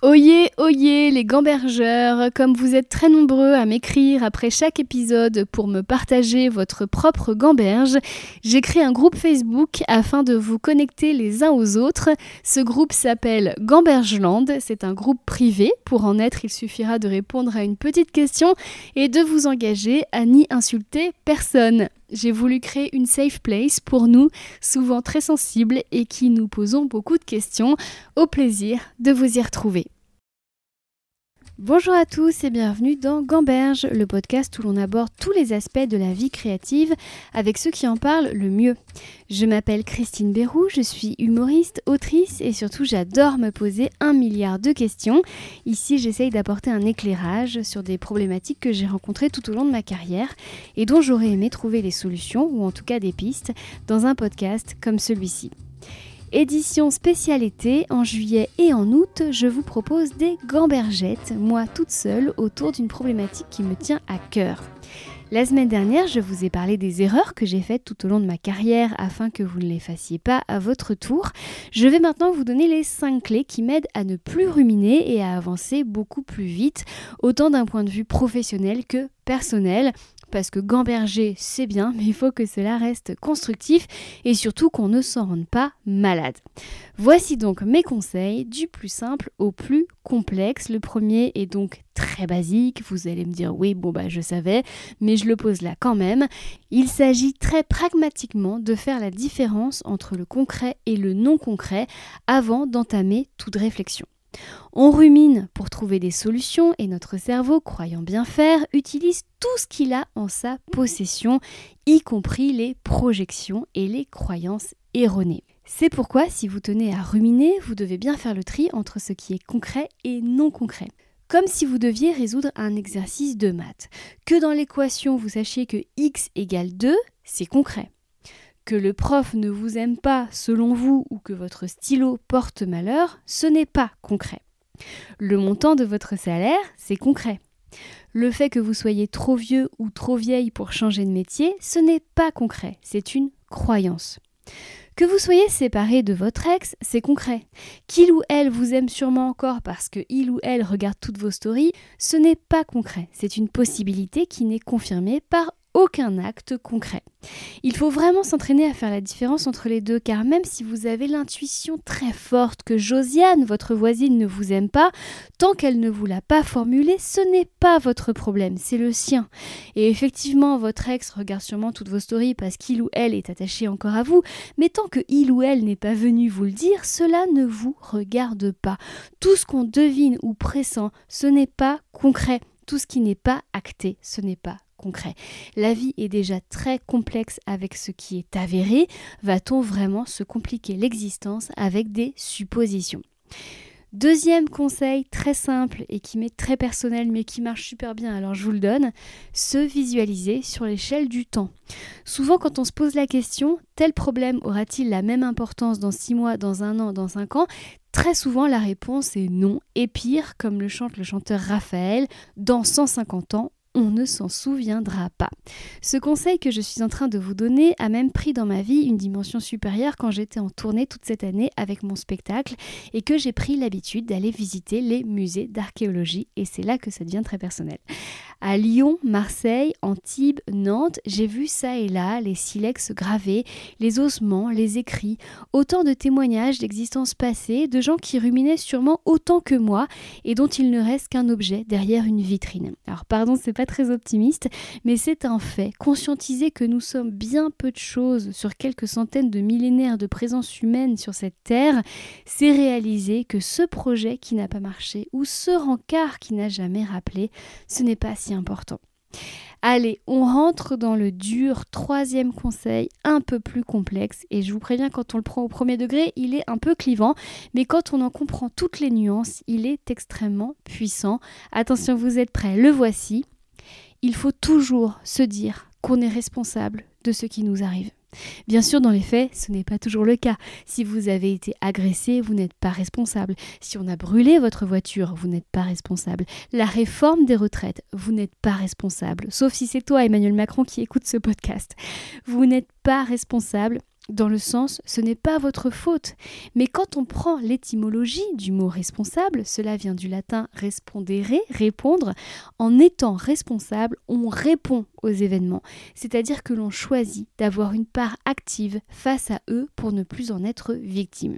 Oyez, oyez les gambergeurs, comme vous êtes très nombreux à m'écrire après chaque épisode pour me partager votre propre gamberge, j'ai créé un groupe Facebook afin de vous connecter les uns aux autres. Ce groupe s'appelle Gambergeland, c'est un groupe privé. Pour en être, il suffira de répondre à une petite question et de vous engager à n'y insulter personne. J'ai voulu créer une safe place pour nous, souvent très sensibles et qui nous posons beaucoup de questions. Au plaisir de vous y retrouver. Bonjour à tous et bienvenue dans Gamberge, le podcast où l'on aborde tous les aspects de la vie créative avec ceux qui en parlent le mieux. Je m'appelle Christine Bérou, je suis humoriste, autrice et surtout j'adore me poser un milliard de questions. Ici j'essaye d'apporter un éclairage sur des problématiques que j'ai rencontrées tout au long de ma carrière et dont j'aurais aimé trouver des solutions ou en tout cas des pistes dans un podcast comme celui-ci. Édition spécialité en juillet et en août, je vous propose des gambergettes, moi toute seule, autour d'une problématique qui me tient à cœur. La semaine dernière, je vous ai parlé des erreurs que j'ai faites tout au long de ma carrière afin que vous ne les fassiez pas à votre tour. Je vais maintenant vous donner les 5 clés qui m'aident à ne plus ruminer et à avancer beaucoup plus vite, autant d'un point de vue professionnel que personnel parce que gamberger, c'est bien, mais il faut que cela reste constructif et surtout qu'on ne s'en rende pas malade. Voici donc mes conseils du plus simple au plus complexe. Le premier est donc très basique, vous allez me dire oui, bon bah je savais, mais je le pose là quand même. Il s'agit très pragmatiquement de faire la différence entre le concret et le non concret avant d'entamer toute réflexion. On rumine pour trouver des solutions et notre cerveau, croyant bien faire, utilise tout ce qu'il a en sa possession, y compris les projections et les croyances erronées. C'est pourquoi si vous tenez à ruminer, vous devez bien faire le tri entre ce qui est concret et non concret. Comme si vous deviez résoudre un exercice de maths. Que dans l'équation vous sachiez que x égale 2, c'est concret que le prof ne vous aime pas selon vous ou que votre stylo porte malheur, ce n'est pas concret. Le montant de votre salaire, c'est concret. Le fait que vous soyez trop vieux ou trop vieille pour changer de métier, ce n'est pas concret, c'est une croyance. Que vous soyez séparé de votre ex, c'est concret. Qu'il ou elle vous aime sûrement encore parce que il ou elle regarde toutes vos stories, ce n'est pas concret. C'est une possibilité qui n'est confirmée par aucun acte concret. Il faut vraiment s'entraîner à faire la différence entre les deux, car même si vous avez l'intuition très forte que Josiane, votre voisine, ne vous aime pas, tant qu'elle ne vous l'a pas formulé, ce n'est pas votre problème, c'est le sien. Et effectivement, votre ex regarde sûrement toutes vos stories parce qu'il ou elle est attaché encore à vous, mais tant que il ou elle n'est pas venu vous le dire, cela ne vous regarde pas. Tout ce qu'on devine ou pressent, ce n'est pas concret. Tout ce qui n'est pas acté, ce n'est pas concret. La vie est déjà très complexe avec ce qui est avéré. Va-t-on vraiment se compliquer l'existence avec des suppositions? Deuxième conseil très simple et qui m'est très personnel mais qui marche super bien, alors je vous le donne, se visualiser sur l'échelle du temps. Souvent quand on se pose la question, tel problème aura-t-il la même importance dans six mois, dans un an, dans cinq ans? Très souvent la réponse est non, et pire, comme le chante le chanteur Raphaël, dans 150 ans, on ne s'en souviendra pas. Ce conseil que je suis en train de vous donner a même pris dans ma vie une dimension supérieure quand j'étais en tournée toute cette année avec mon spectacle et que j'ai pris l'habitude d'aller visiter les musées d'archéologie et c'est là que ça devient très personnel. À Lyon, Marseille, Antibes, Nantes, j'ai vu ça et là les silex gravés, les ossements, les écrits, autant de témoignages d'existence passée, de gens qui ruminaient sûrement autant que moi et dont il ne reste qu'un objet derrière une vitrine. Alors pardon, c'est pas très optimiste, mais c'est un fait. Conscientiser que nous sommes bien peu de choses sur quelques centaines de millénaires de présence humaine sur cette terre, c'est réaliser que ce projet qui n'a pas marché ou ce rencard qui n'a jamais rappelé, ce n'est pas si important. Allez, on rentre dans le dur troisième conseil, un peu plus complexe. Et je vous préviens, quand on le prend au premier degré, il est un peu clivant. Mais quand on en comprend toutes les nuances, il est extrêmement puissant. Attention, vous êtes prêts, le voici. Il faut toujours se dire qu'on est responsable de ce qui nous arrive. Bien sûr, dans les faits, ce n'est pas toujours le cas. Si vous avez été agressé, vous n'êtes pas responsable. Si on a brûlé votre voiture, vous n'êtes pas responsable. La réforme des retraites, vous n'êtes pas responsable. Sauf si c'est toi, Emmanuel Macron, qui écoute ce podcast. Vous n'êtes pas responsable dans le sens ce n'est pas votre faute. Mais quand on prend l'étymologie du mot responsable, cela vient du latin respondere, répondre, en étant responsable, on répond aux événements, c'est-à-dire que l'on choisit d'avoir une part active face à eux pour ne plus en être victime.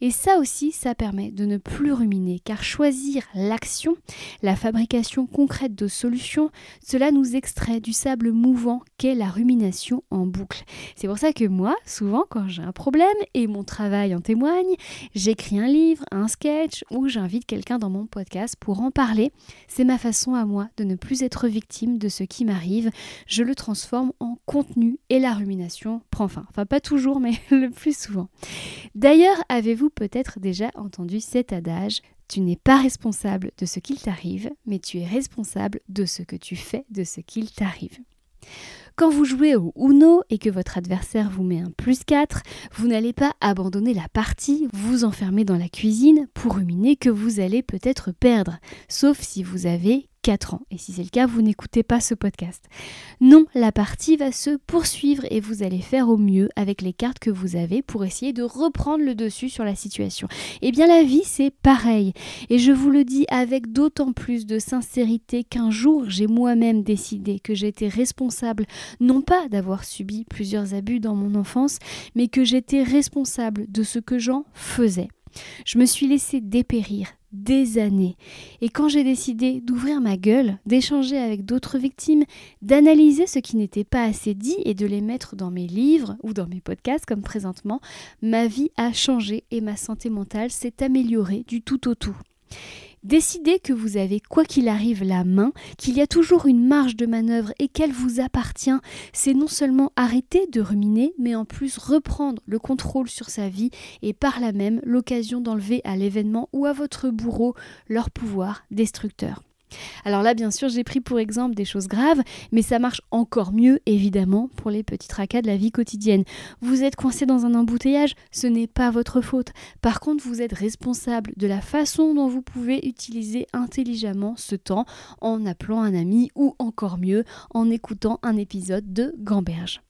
Et ça aussi, ça permet de ne plus ruminer, car choisir l'action, la fabrication concrète de solutions, cela nous extrait du sable mouvant qu'est la rumination en boucle. C'est pour ça que moi, souvent quand j'ai un problème, et mon travail en témoigne, j'écris un livre, un sketch, ou j'invite quelqu'un dans mon podcast pour en parler. C'est ma façon à moi de ne plus être victime de ce qui m'arrive. Je le transforme en contenu et la rumination prend fin. Enfin, pas toujours, mais le plus souvent. D'ailleurs, avez-vous peut-être déjà entendu cet adage tu n'es pas responsable de ce qu'il t'arrive, mais tu es responsable de ce que tu fais de ce qu'il t'arrive. Quand vous jouez au Uno et que votre adversaire vous met un plus 4, vous n'allez pas abandonner la partie, vous enfermer dans la cuisine pour ruminer que vous allez peut-être perdre, sauf si vous avez 4 ans. Et si c'est le cas, vous n'écoutez pas ce podcast. Non, la partie va se poursuivre et vous allez faire au mieux avec les cartes que vous avez pour essayer de reprendre le dessus sur la situation. Eh bien la vie, c'est pareil. Et je vous le dis avec d'autant plus de sincérité qu'un jour, j'ai moi-même décidé que j'étais responsable, non pas d'avoir subi plusieurs abus dans mon enfance, mais que j'étais responsable de ce que j'en faisais. Je me suis laissé dépérir des années. Et quand j'ai décidé d'ouvrir ma gueule, d'échanger avec d'autres victimes, d'analyser ce qui n'était pas assez dit et de les mettre dans mes livres ou dans mes podcasts comme présentement, ma vie a changé et ma santé mentale s'est améliorée du tout au tout. Décidez que vous avez quoi qu'il arrive la main, qu'il y a toujours une marge de manœuvre et qu'elle vous appartient. C'est non seulement arrêter de ruminer, mais en plus reprendre le contrôle sur sa vie et par là même l'occasion d'enlever à l'événement ou à votre bourreau leur pouvoir destructeur. Alors là, bien sûr, j'ai pris pour exemple des choses graves, mais ça marche encore mieux, évidemment, pour les petits tracas de la vie quotidienne. Vous êtes coincé dans un embouteillage, ce n'est pas votre faute. Par contre, vous êtes responsable de la façon dont vous pouvez utiliser intelligemment ce temps en appelant un ami ou encore mieux, en écoutant un épisode de Gamberge.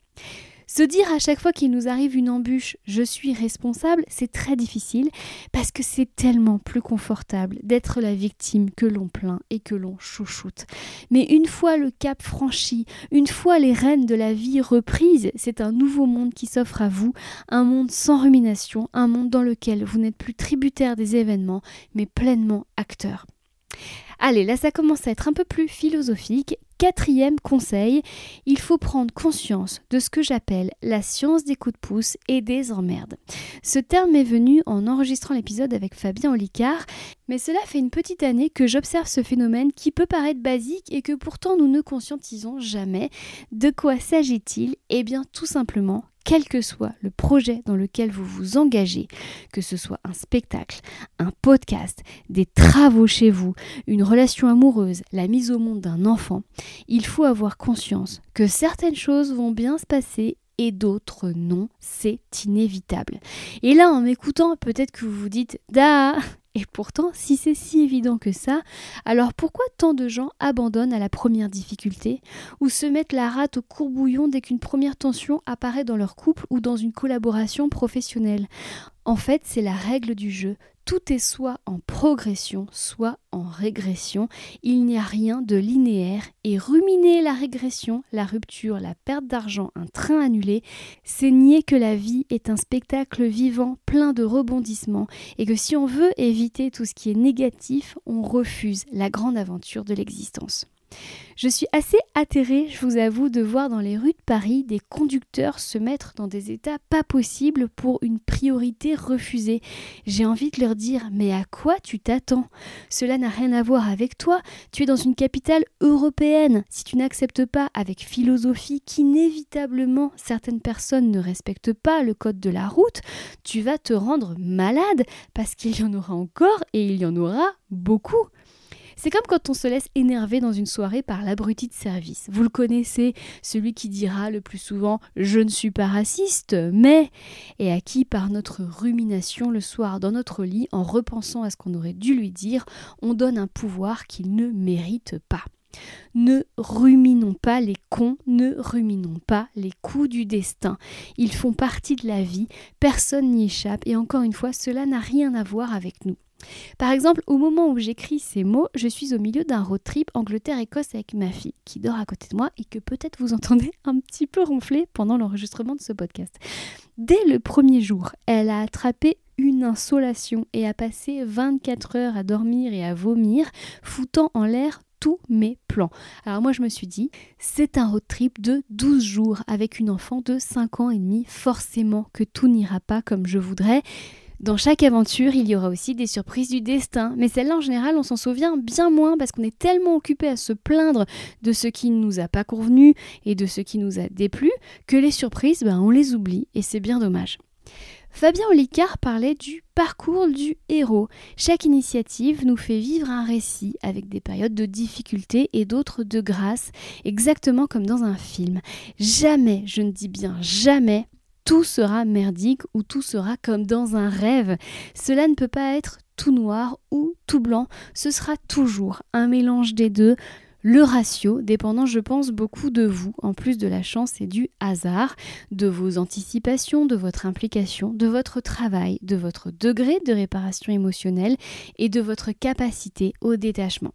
Se dire à chaque fois qu'il nous arrive une embûche, je suis responsable, c'est très difficile parce que c'est tellement plus confortable d'être la victime que l'on plaint et que l'on chouchoute. Mais une fois le cap franchi, une fois les rênes de la vie reprises, c'est un nouveau monde qui s'offre à vous, un monde sans rumination, un monde dans lequel vous n'êtes plus tributaire des événements, mais pleinement acteur. Allez, là ça commence à être un peu plus philosophique. Quatrième conseil, il faut prendre conscience de ce que j'appelle la science des coups de pouce et des emmerdes. Ce terme est venu en enregistrant l'épisode avec Fabien Olicard, mais cela fait une petite année que j'observe ce phénomène qui peut paraître basique et que pourtant nous ne conscientisons jamais. De quoi s'agit-il? Eh bien tout simplement quel que soit le projet dans lequel vous vous engagez, que ce soit un spectacle, un podcast, des travaux chez vous, une relation amoureuse, la mise au monde d'un enfant, il faut avoir conscience que certaines choses vont bien se passer et d'autres non, c'est inévitable. Et là, en m'écoutant, peut-être que vous vous dites, da, et pourtant, si c'est si évident que ça, alors pourquoi tant de gens abandonnent à la première difficulté ou se mettent la rate au courbouillon dès qu'une première tension apparaît dans leur couple ou dans une collaboration professionnelle? En fait, c'est la règle du jeu tout est soit en progression, soit en régression. Il n'y a rien de linéaire et ruminer la régression, la rupture, la perte d'argent, un train annulé, c'est nier que la vie est un spectacle vivant plein de rebondissements et que si on veut éviter tout ce qui est négatif, on refuse la grande aventure de l'existence. Je suis assez atterrée, je vous avoue, de voir dans les rues de Paris des conducteurs se mettre dans des états pas possibles pour une priorité refusée. J'ai envie de leur dire Mais à quoi tu t'attends? Cela n'a rien à voir avec toi. Tu es dans une capitale européenne. Si tu n'acceptes pas avec philosophie qu'inévitablement certaines personnes ne respectent pas le code de la route, tu vas te rendre malade parce qu'il y en aura encore et il y en aura beaucoup. C'est comme quand on se laisse énerver dans une soirée par l'abruti de service. Vous le connaissez, celui qui dira le plus souvent Je ne suis pas raciste, mais et à qui, par notre rumination le soir dans notre lit, en repensant à ce qu'on aurait dû lui dire, on donne un pouvoir qu'il ne mérite pas. Ne ruminons pas les cons, ne ruminons pas les coups du destin. Ils font partie de la vie, personne n'y échappe et encore une fois, cela n'a rien à voir avec nous. Par exemple, au moment où j'écris ces mots, je suis au milieu d'un road trip Angleterre-Écosse avec ma fille, qui dort à côté de moi et que peut-être vous entendez un petit peu ronfler pendant l'enregistrement de ce podcast. Dès le premier jour, elle a attrapé une insolation et a passé 24 heures à dormir et à vomir, foutant en l'air tous mes plans. Alors moi je me suis dit, c'est un road trip de 12 jours avec une enfant de 5 ans et demi, forcément que tout n'ira pas comme je voudrais. Dans chaque aventure, il y aura aussi des surprises du destin, mais celle-là en général, on s'en souvient bien moins parce qu'on est tellement occupé à se plaindre de ce qui ne nous a pas convenu et de ce qui nous a déplu que les surprises, ben, on les oublie et c'est bien dommage. Fabien Olicard parlait du parcours du héros. Chaque initiative nous fait vivre un récit avec des périodes de difficulté et d'autres de grâce, exactement comme dans un film. Jamais, je ne dis bien jamais, tout sera merdique ou tout sera comme dans un rêve. Cela ne peut pas être tout noir ou tout blanc, ce sera toujours un mélange des deux. Le ratio dépendant, je pense, beaucoup de vous, en plus de la chance et du hasard, de vos anticipations, de votre implication, de votre travail, de votre degré de réparation émotionnelle et de votre capacité au détachement.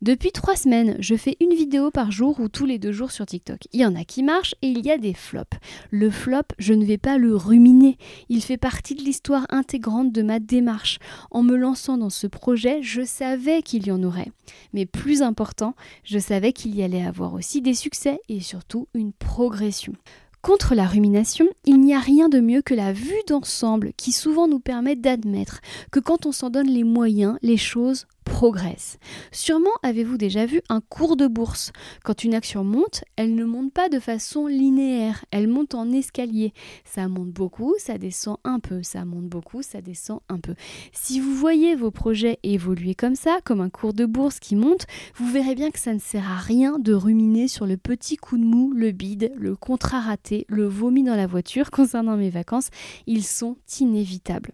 Depuis trois semaines, je fais une vidéo par jour ou tous les deux jours sur TikTok. Il y en a qui marchent et il y a des flops. Le flop, je ne vais pas le ruminer. Il fait partie de l'histoire intégrante de ma démarche. En me lançant dans ce projet, je savais qu'il y en aurait. Mais plus important, je savais qu'il y allait avoir aussi des succès et surtout une progression. Contre la rumination, il n'y a rien de mieux que la vue d'ensemble qui souvent nous permet d'admettre que quand on s'en donne les moyens, les choses progresse. Sûrement avez-vous déjà vu un cours de bourse. Quand une action monte, elle ne monte pas de façon linéaire, elle monte en escalier. Ça monte beaucoup, ça descend un peu, ça monte beaucoup, ça descend un peu. Si vous voyez vos projets évoluer comme ça, comme un cours de bourse qui monte, vous verrez bien que ça ne sert à rien de ruminer sur le petit coup de mou, le bide, le contrat raté, le vomi dans la voiture concernant mes vacances. Ils sont inévitables.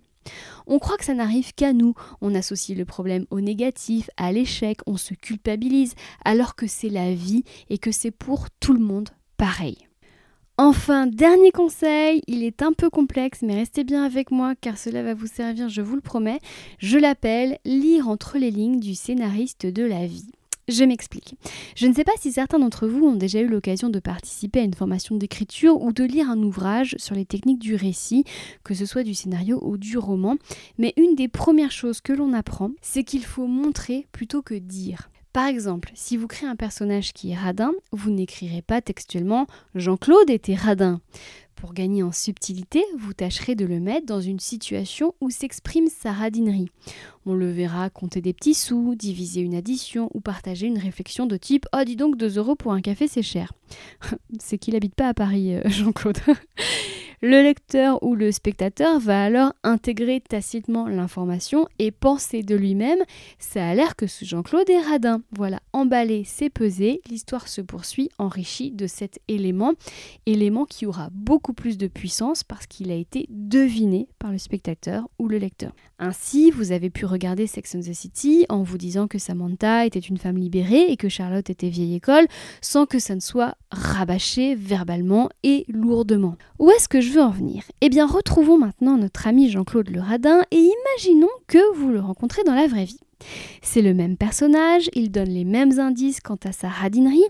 On croit que ça n'arrive qu'à nous, on associe le problème au négatif, à l'échec, on se culpabilise, alors que c'est la vie et que c'est pour tout le monde pareil. Enfin, dernier conseil, il est un peu complexe, mais restez bien avec moi car cela va vous servir, je vous le promets. Je l'appelle lire entre les lignes du scénariste de la vie. Je m'explique. Je ne sais pas si certains d'entre vous ont déjà eu l'occasion de participer à une formation d'écriture ou de lire un ouvrage sur les techniques du récit, que ce soit du scénario ou du roman, mais une des premières choses que l'on apprend, c'est qu'il faut montrer plutôt que dire. Par exemple, si vous créez un personnage qui est radin, vous n'écrirez pas textuellement Jean-Claude était radin. Pour gagner en subtilité, vous tâcherez de le mettre dans une situation où s'exprime sa radinerie. On le verra compter des petits sous, diviser une addition ou partager une réflexion de type Oh, dis donc, 2 euros pour un café, c'est cher. c'est qu'il habite pas à Paris, euh, Jean-Claude. Le lecteur ou le spectateur va alors intégrer tacitement l'information et penser de lui-même ça a l'air que ce Jean-Claude est radin. Voilà, emballé, c'est pesé, l'histoire se poursuit enrichie de cet élément, élément qui aura beaucoup plus de puissance parce qu'il a été deviné par le spectateur ou le lecteur. Ainsi, vous avez pu regarder Sex and the City en vous disant que Samantha était une femme libérée et que Charlotte était vieille école sans que ça ne soit rabâché verbalement et lourdement. Où est-ce que je veux en venir? Eh bien, retrouvons maintenant notre ami Jean-Claude Le Radin et imaginons que vous le rencontrez dans la vraie vie. C'est le même personnage, il donne les mêmes indices quant à sa radinerie,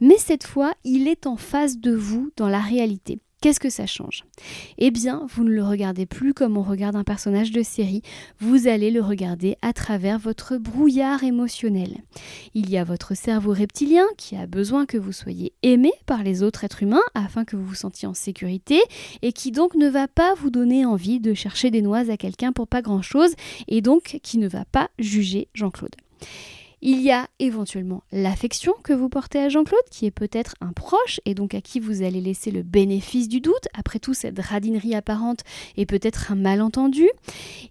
mais cette fois, il est en face de vous dans la réalité. Qu'est-ce que ça change? Eh bien, vous ne le regardez plus comme on regarde un personnage de série, vous allez le regarder à travers votre brouillard émotionnel. Il y a votre cerveau reptilien qui a besoin que vous soyez aimé par les autres êtres humains afin que vous vous sentiez en sécurité et qui donc ne va pas vous donner envie de chercher des noises à quelqu'un pour pas grand-chose et donc qui ne va pas juger Jean-Claude. Il y a éventuellement l'affection que vous portez à Jean-Claude, qui est peut-être un proche et donc à qui vous allez laisser le bénéfice du doute. Après tout, cette radinerie apparente est peut-être un malentendu.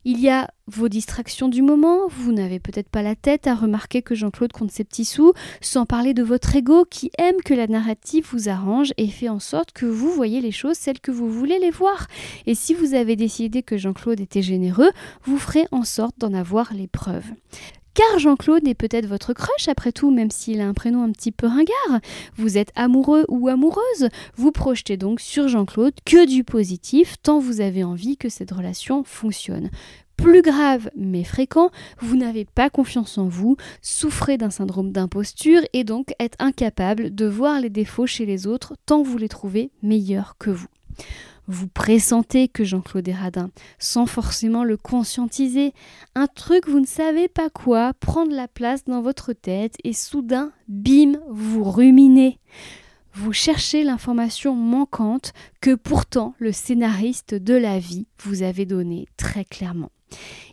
Il y a vos distractions du moment. Vous n'avez peut-être pas la tête à remarquer que Jean-Claude compte ses petits sous, sans parler de votre ego qui aime que la narrative vous arrange et fait en sorte que vous voyez les choses celles que vous voulez les voir. Et si vous avez décidé que Jean-Claude était généreux, vous ferez en sorte d'en avoir les preuves. Car Jean-Claude est peut-être votre crush après tout, même s'il a un prénom un petit peu ringard. Vous êtes amoureux ou amoureuse, vous projetez donc sur Jean-Claude que du positif tant vous avez envie que cette relation fonctionne. Plus grave mais fréquent, vous n'avez pas confiance en vous, souffrez d'un syndrome d'imposture et donc êtes incapable de voir les défauts chez les autres tant vous les trouvez meilleurs que vous. Vous pressentez que Jean-Claude est sans forcément le conscientiser. Un truc, vous ne savez pas quoi, prendre la place dans votre tête et soudain, bim, vous ruminez. Vous cherchez l'information manquante que pourtant le scénariste de la vie vous avait donnée très clairement.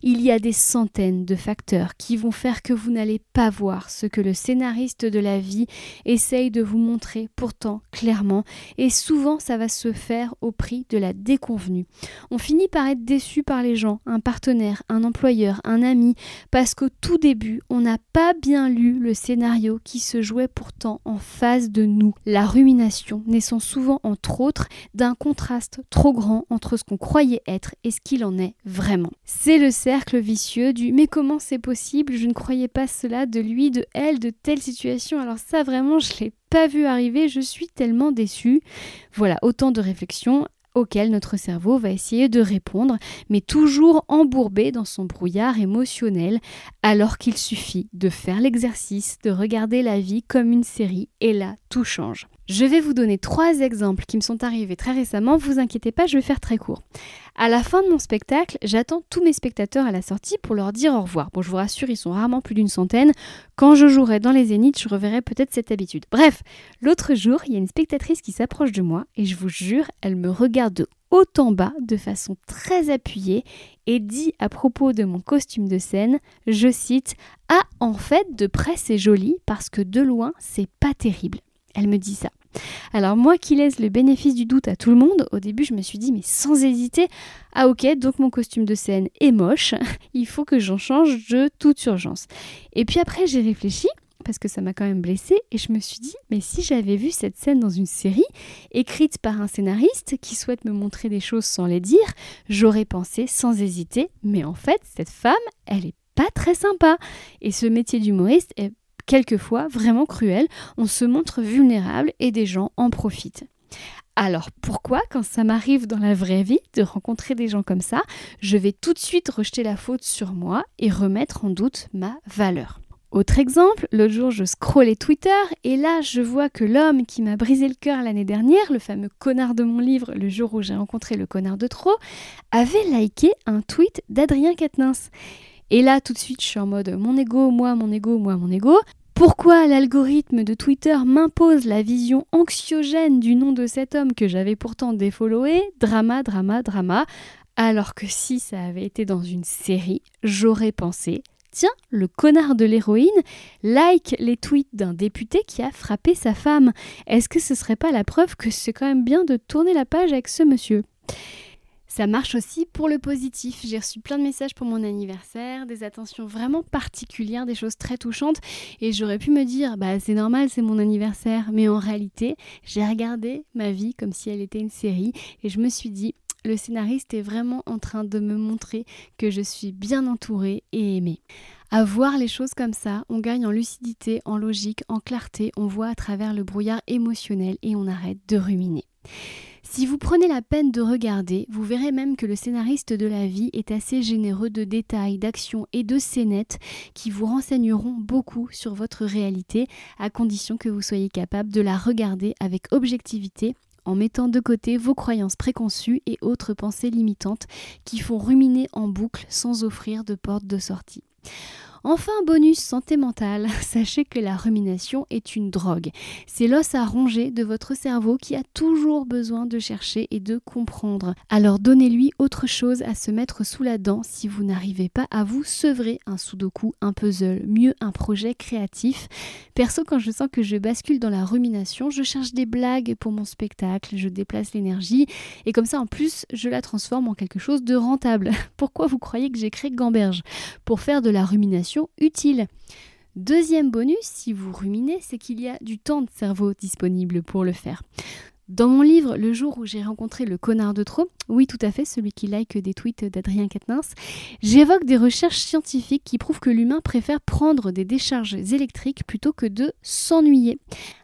Il y a des centaines de facteurs qui vont faire que vous n'allez pas voir ce que le scénariste de la vie essaye de vous montrer pourtant clairement et souvent ça va se faire au prix de la déconvenue. On finit par être déçu par les gens, un partenaire, un employeur, un ami, parce qu'au tout début on n'a pas bien lu le scénario qui se jouait pourtant en face de nous. La rumination naissant souvent entre autres d'un contraste trop grand entre ce qu'on croyait être et ce qu'il en est vraiment. C'est le vicieux du mais comment c'est possible? Je ne croyais pas cela de lui, de elle, de telle situation. Alors ça vraiment, je l'ai pas vu arriver, je suis tellement déçue. Voilà, autant de réflexions auxquelles notre cerveau va essayer de répondre, mais toujours embourbé dans son brouillard émotionnel, alors qu'il suffit de faire l'exercice, de regarder la vie comme une série, et là, tout change. Je vais vous donner trois exemples qui me sont arrivés très récemment, vous inquiétez pas, je vais faire très court. À la fin de mon spectacle, j'attends tous mes spectateurs à la sortie pour leur dire au revoir. Bon, je vous rassure, ils sont rarement plus d'une centaine. Quand je jouerai dans les zéniths, je reverrai peut-être cette habitude. Bref, l'autre jour, il y a une spectatrice qui s'approche de moi et je vous jure, elle me regarde de haut en bas de façon très appuyée et dit à propos de mon costume de scène, je cite Ah, en fait, de près c'est joli parce que de loin c'est pas terrible. Elle me dit ça. Alors moi qui laisse le bénéfice du doute à tout le monde, au début je me suis dit mais sans hésiter, ah ok donc mon costume de scène est moche, il faut que j'en change de toute urgence. Et puis après j'ai réfléchi parce que ça m'a quand même blessée et je me suis dit mais si j'avais vu cette scène dans une série écrite par un scénariste qui souhaite me montrer des choses sans les dire, j'aurais pensé sans hésiter mais en fait cette femme elle est pas très sympa et ce métier d'humoriste est quelquefois vraiment cruel, on se montre vulnérable et des gens en profitent. Alors pourquoi, quand ça m'arrive dans la vraie vie de rencontrer des gens comme ça, je vais tout de suite rejeter la faute sur moi et remettre en doute ma valeur? Autre exemple, l'autre jour je scrollais Twitter et là je vois que l'homme qui m'a brisé le cœur l'année dernière, le fameux connard de mon livre, le jour où j'ai rencontré le connard de trop, avait liké un tweet d'Adrien Quatennens. Et là, tout de suite, je suis en mode mon ego, moi, mon ego, moi, mon ego. Pourquoi l'algorithme de Twitter m'impose la vision anxiogène du nom de cet homme que j'avais pourtant défollowé? Drama, drama, drama. Alors que si ça avait été dans une série, j'aurais pensé Tiens, le connard de l'héroïne like les tweets d'un député qui a frappé sa femme. Est-ce que ce serait pas la preuve que c'est quand même bien de tourner la page avec ce monsieur? Ça marche aussi pour le positif. J'ai reçu plein de messages pour mon anniversaire, des attentions vraiment particulières, des choses très touchantes. Et j'aurais pu me dire, bah c'est normal, c'est mon anniversaire. Mais en réalité, j'ai regardé ma vie comme si elle était une série. Et je me suis dit, le scénariste est vraiment en train de me montrer que je suis bien entourée et aimée. À voir les choses comme ça, on gagne en lucidité, en logique, en clarté, on voit à travers le brouillard émotionnel et on arrête de ruminer. Si vous prenez la peine de regarder, vous verrez même que le scénariste de la vie est assez généreux de détails, d'actions et de scénettes qui vous renseigneront beaucoup sur votre réalité, à condition que vous soyez capable de la regarder avec objectivité en mettant de côté vos croyances préconçues et autres pensées limitantes qui font ruminer en boucle sans offrir de porte de sortie. Enfin, bonus santé mentale, sachez que la rumination est une drogue. C'est l'os à ronger de votre cerveau qui a toujours besoin de chercher et de comprendre. Alors donnez-lui autre chose à se mettre sous la dent si vous n'arrivez pas à vous sevrer un sudoku, un puzzle, mieux un projet créatif. Perso, quand je sens que je bascule dans la rumination, je cherche des blagues pour mon spectacle, je déplace l'énergie et comme ça en plus je la transforme en quelque chose de rentable. Pourquoi vous croyez que j'ai créé Gamberge? Pour faire de la rumination utile. Deuxième bonus, si vous ruminez, c'est qu'il y a du temps de cerveau disponible pour le faire. Dans mon livre Le jour où j'ai rencontré le connard de trop, oui tout à fait, celui qui like des tweets d'Adrien Quatennens, j'évoque des recherches scientifiques qui prouvent que l'humain préfère prendre des décharges électriques plutôt que de s'ennuyer.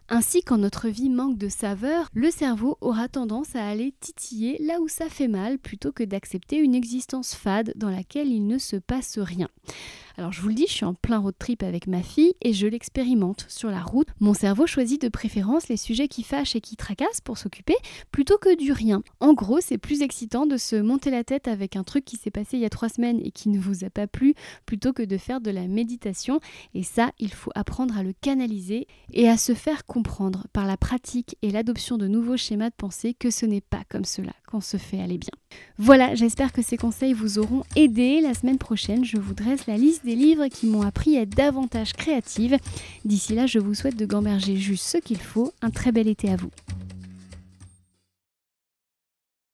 Ainsi, quand notre vie manque de saveur, le cerveau aura tendance à aller titiller là où ça fait mal plutôt que d'accepter une existence fade dans laquelle il ne se passe rien. Alors je vous le dis, je suis en plein road trip avec ma fille et je l'expérimente sur la route. Mon cerveau choisit de préférence les sujets qui fâchent et qui tracassent pour s'occuper plutôt que du rien. En gros, c'est plus excitant de se monter la tête avec un truc qui s'est passé il y a trois semaines et qui ne vous a pas plu plutôt que de faire de la méditation. Et ça, il faut apprendre à le canaliser et à se faire comprendre par la pratique et l'adoption de nouveaux schémas de pensée que ce n'est pas comme cela qu'on se fait aller bien. Voilà, j'espère que ces conseils vous auront aidé. La semaine prochaine, je vous dresse la liste des livres qui m'ont appris à être davantage créative. D'ici là, je vous souhaite de gamberger juste ce qu'il faut. Un très bel été à vous.